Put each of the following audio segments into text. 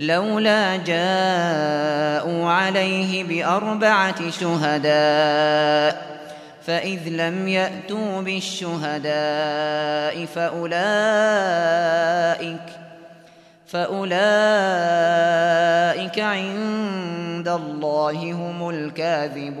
لولا جاءوا عليه بأربعة شهداء فإذ لم يأتوا بالشهداء فأولئك فأولئك عند الله هم الكاذبون.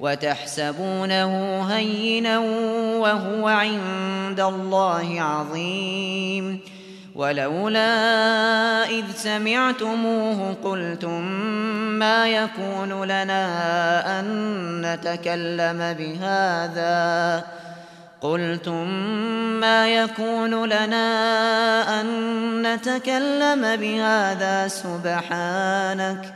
وتحسبونه هينا وهو عند الله عظيم. ولولا إذ سمعتموه قلتم ما يكون لنا أن نتكلم بهذا؟ قلتم ما يكون لنا أن نتكلم بهذا سبحانك.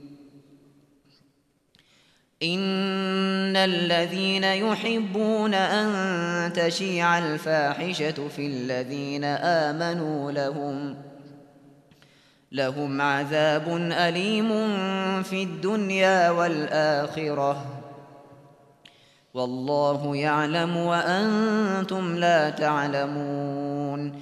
إن الذين يحبون أن تشيع الفاحشة في الذين آمنوا لهم لهم عذاب أليم في الدنيا والآخرة والله يعلم وأنتم لا تعلمون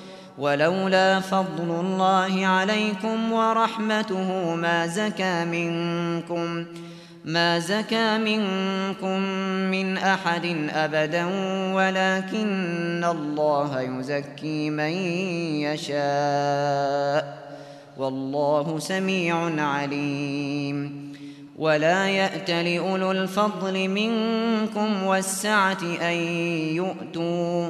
ولولا فضل الله عليكم ورحمته ما زكى منكم ما زكى منكم من أحد أبدا ولكن الله يزكي من يشاء والله سميع عليم ولا يأت لأولو الفضل منكم والسعة أن يؤتوا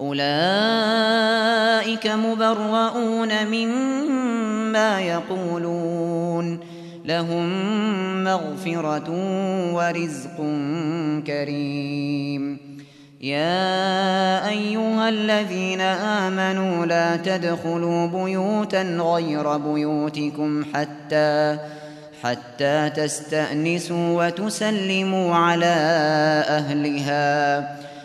أولئك مبرؤون مما يقولون. لهم مغفرة ورزق كريم. يا أيها الذين آمنوا لا تدخلوا بيوتا غير بيوتكم حتى حتى تستأنسوا وتسلموا على أهلها.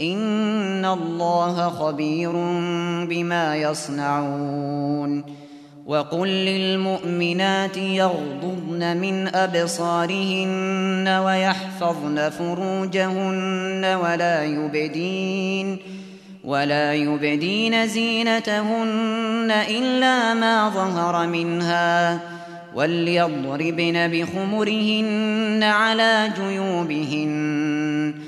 إن الله خبير بما يصنعون وقل للمؤمنات يغضضن من أبصارهن ويحفظن فروجهن ولا يبدين ولا يبدين زينتهن إلا ما ظهر منها وليضربن بخمرهن على جيوبهن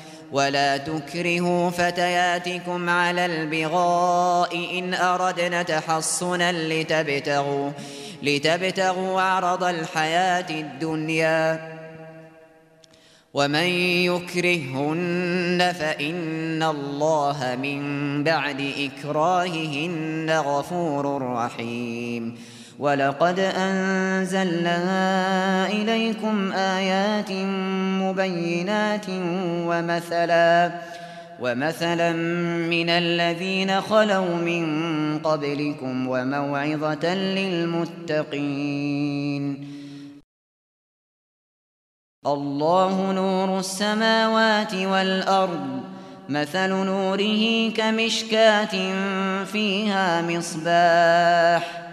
ولا تكرهوا فتياتكم على البغاء إن أردنا تحصنا لتبتغوا, لتبتغوا عرض الحياة الدنيا. ومن يكرهن فإن الله من بعد إكراههن غفور رحيم. ولقد أنزلنا إليكم آيات مبينات ومثلا ومثلا من الذين خلوا من قبلكم وموعظة للمتقين. الله نور السماوات والأرض مثل نوره كمشكاة فيها مصباح.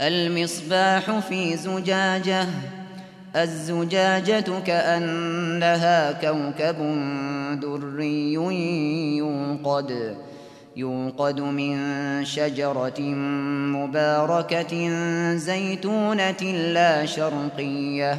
المصباح في زجاجة الزجاجة كأنها كوكب دري يوقد يوقد من شجرة مباركة زيتونة لا شرقية.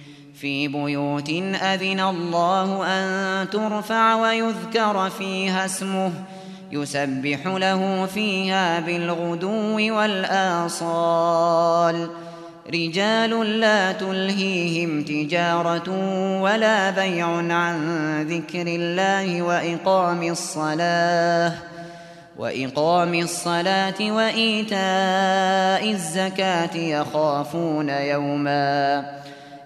في بيوت أذن الله أن ترفع ويذكر فيها اسمه يسبح له فيها بالغدو والآصال. رجال لا تلهيهم تجارة ولا بيع عن ذكر الله وإقام الصلاة وإقام الصلاة وإيتاء الزكاة يخافون يوماً.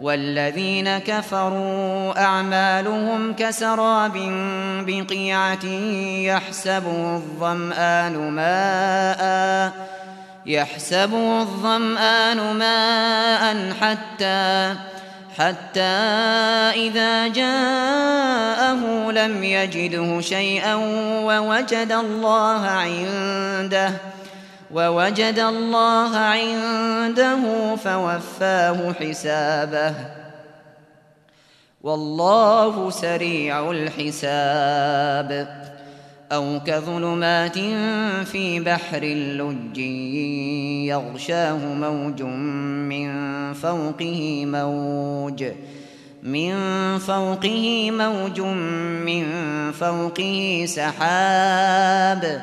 والذين كفروا أعمالهم كسراب بقيعة يحسبه الظمآن ماء يحسبه الظمآن ماء حتى حتى إذا جاءه لم يجده شيئا ووجد الله عنده ووجد الله عنده فوفاه حسابه. والله سريع الحساب. أو كظلمات في بحر لج يغشاه موج من فوقه موج من فوقه موج من فوقه سحاب.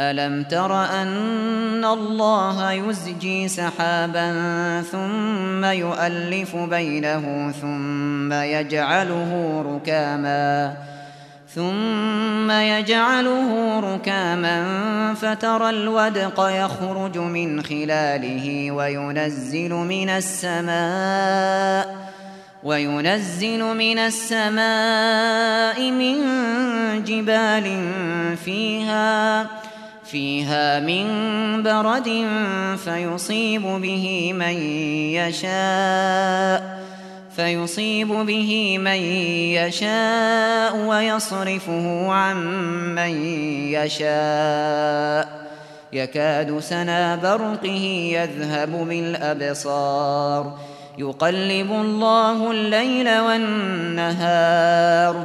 ألم تر أن الله يزجي سحابا ثم يؤلف بينه ثم يجعله ركاماً ثم يجعله ركاما فترى الودق يخرج من خلاله وينزل من السماء وينزل من السماء من جبال فيها فيها من برد فيصيب به من يشاء فيصيب به من يشاء ويصرفه عن من يشاء. يكاد سنا برقه يذهب بالأبصار. يقلب الله الليل والنهار.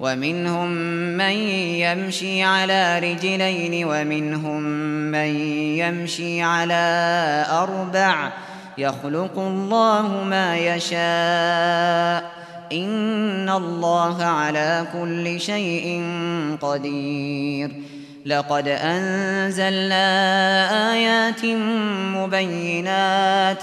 ومنهم من يمشي على رجلين ومنهم من يمشي على أربع. يخلق الله ما يشاء. إن الله على كل شيء قدير. لقد أنزلنا آيات مبينات.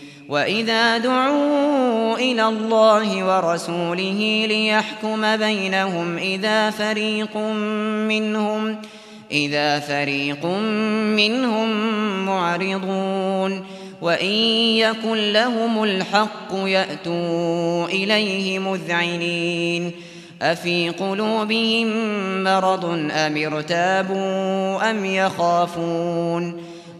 وإذا دعوا إلى الله ورسوله ليحكم بينهم إذا فريق منهم إذا فريق منهم معرضون وإن يكن لهم الحق يأتوا إليه مذعنين أفي قلوبهم مرض أم ارتابوا أم يخافون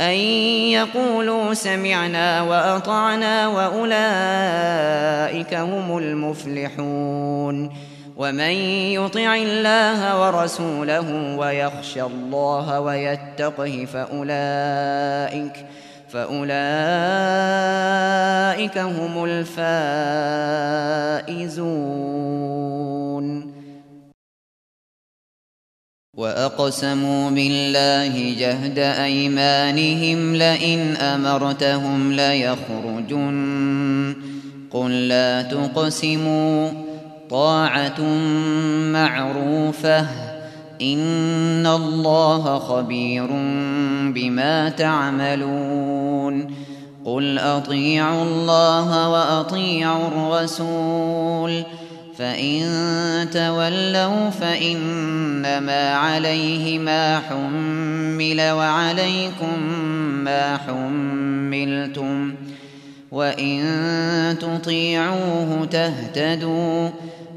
أن يقولوا سمعنا وأطعنا وأولئك هم المفلحون ومن يطع الله ورسوله ويخشى الله ويتقه فأولئك فأولئك هم الفائزون. وأقسموا بالله جهد أيمانهم لئن أمرتهم ليخرجن. قل لا تقسموا. طاعة معروفة. إن الله خبير بما تعملون. قل أطيعوا الله وأطيعوا الرسول. فإن تولوا فإنما عليه ما حمل وعليكم ما حملتم وإن تطيعوه تهتدوا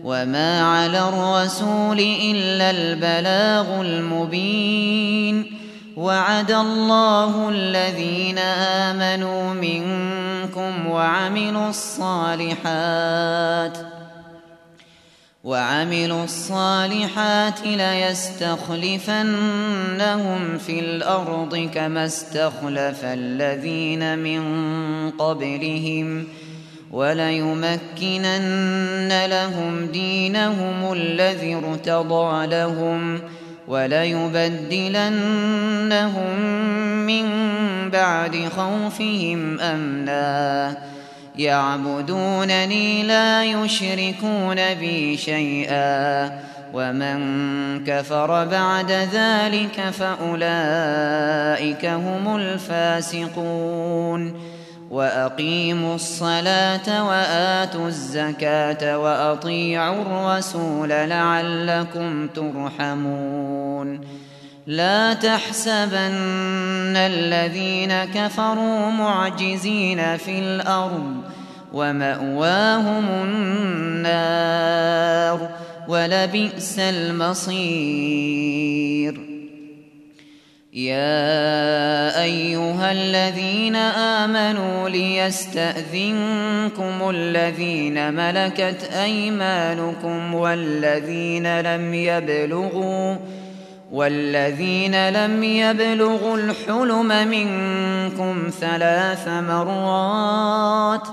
وما على الرسول إلا البلاغ المبين وعد الله الذين آمنوا منكم وعملوا الصالحات وعملوا الصالحات ليستخلفنهم في الأرض كما استخلف الذين من قبلهم وليمكنن لهم دينهم الذي ارتضى لهم وليبدلنهم من بعد خوفهم أمناً يعبدونني لا يشركون بي شيئا ومن كفر بعد ذلك فأولئك هم الفاسقون. وأقيموا الصلاة وآتوا الزكاة وأطيعوا الرسول لعلكم ترحمون. لا تحسبن الذين كفروا معجزين في الأرض ومأواهم النار ولبئس المصير. يا أيها الذين آمنوا ليستأذنكم الذين ملكت أيمانكم والذين لم يبلغوا والذين لم يبلغوا الحلم منكم ثلاث مرات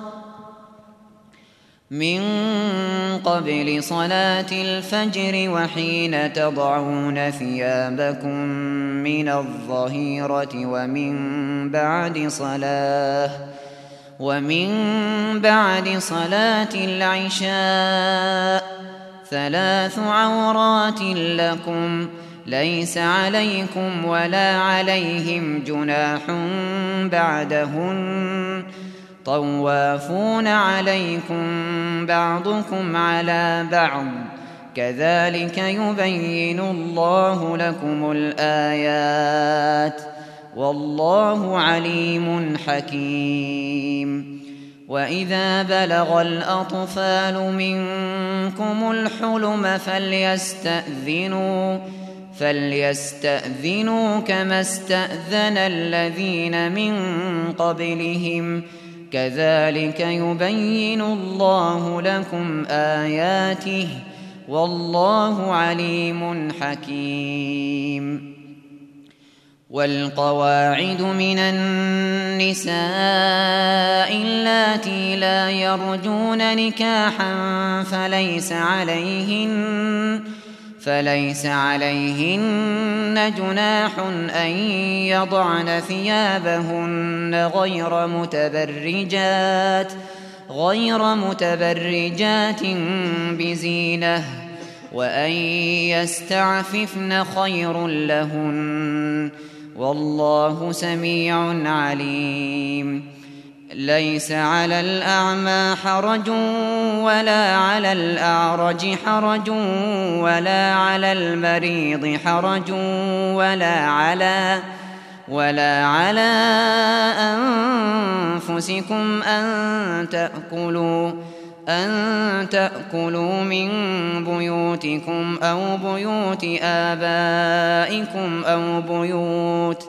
من قبل صلاة الفجر وحين تضعون ثيابكم من الظهيرة ومن بعد صلاة ومن بعد صلاة العشاء ثلاث عورات لكم ۖ ليس عليكم ولا عليهم جناح بعدهن. طوافون عليكم بعضكم على بعض. كذلك يبين الله لكم الآيات. والله عليم حكيم. وإذا بلغ الأطفال منكم الحلم فليستأذنوا. فليستأذنوا كما استأذن الذين من قبلهم كذلك يبين الله لكم آياته والله عليم حكيم والقواعد من النساء اللاتي لا يرجون نكاحا فليس عليهن فليس عليهن جناح أن يضعن ثيابهن غير متبرجات غير متبرجات بزينة وأن يستعففن خير لهن. والله سميع عليم. ليس على الأعمى حرج ولا على الأعرج حرج ولا على المريض حرج ولا على ولا على أنفسكم أن تأكلوا أن تأكلوا من بيوتكم أو بيوت آبائكم أو بيوت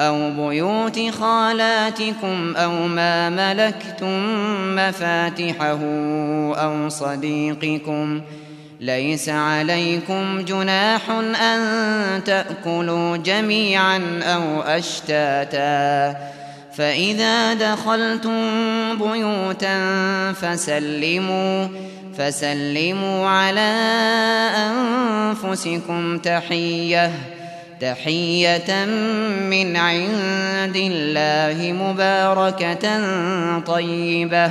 بيوت خالاتكم أو ما ملكتم مفاتحه أو صديقكم. ليس عليكم جناح أن تأكلوا جميعا أو أشتاتا. فإذا دخلتم بيوتا فسلموا فسلموا على أنفسكم تحية. تحية من عند الله مباركة طيبة.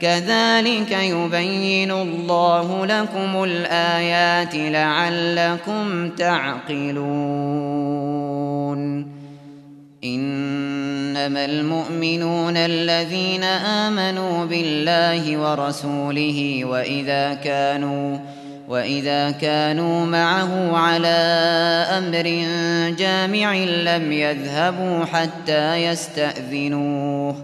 كذلك يبين الله لكم الآيات لعلكم تعقلون. إنما المؤمنون الذين آمنوا بالله ورسوله وإذا كانوا وإذا كانوا معه على أمر جامع لم يذهبوا حتى يستأذنوه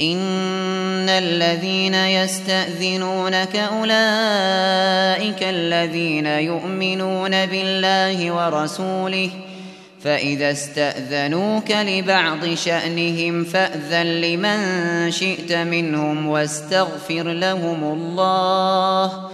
إن الذين يستأذنونك أولئك الذين يؤمنون بالله ورسوله فإذا استأذنوك لبعض شأنهم فأذن لمن شئت منهم واستغفر لهم الله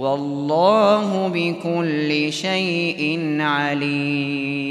والله بكل شيء عليم.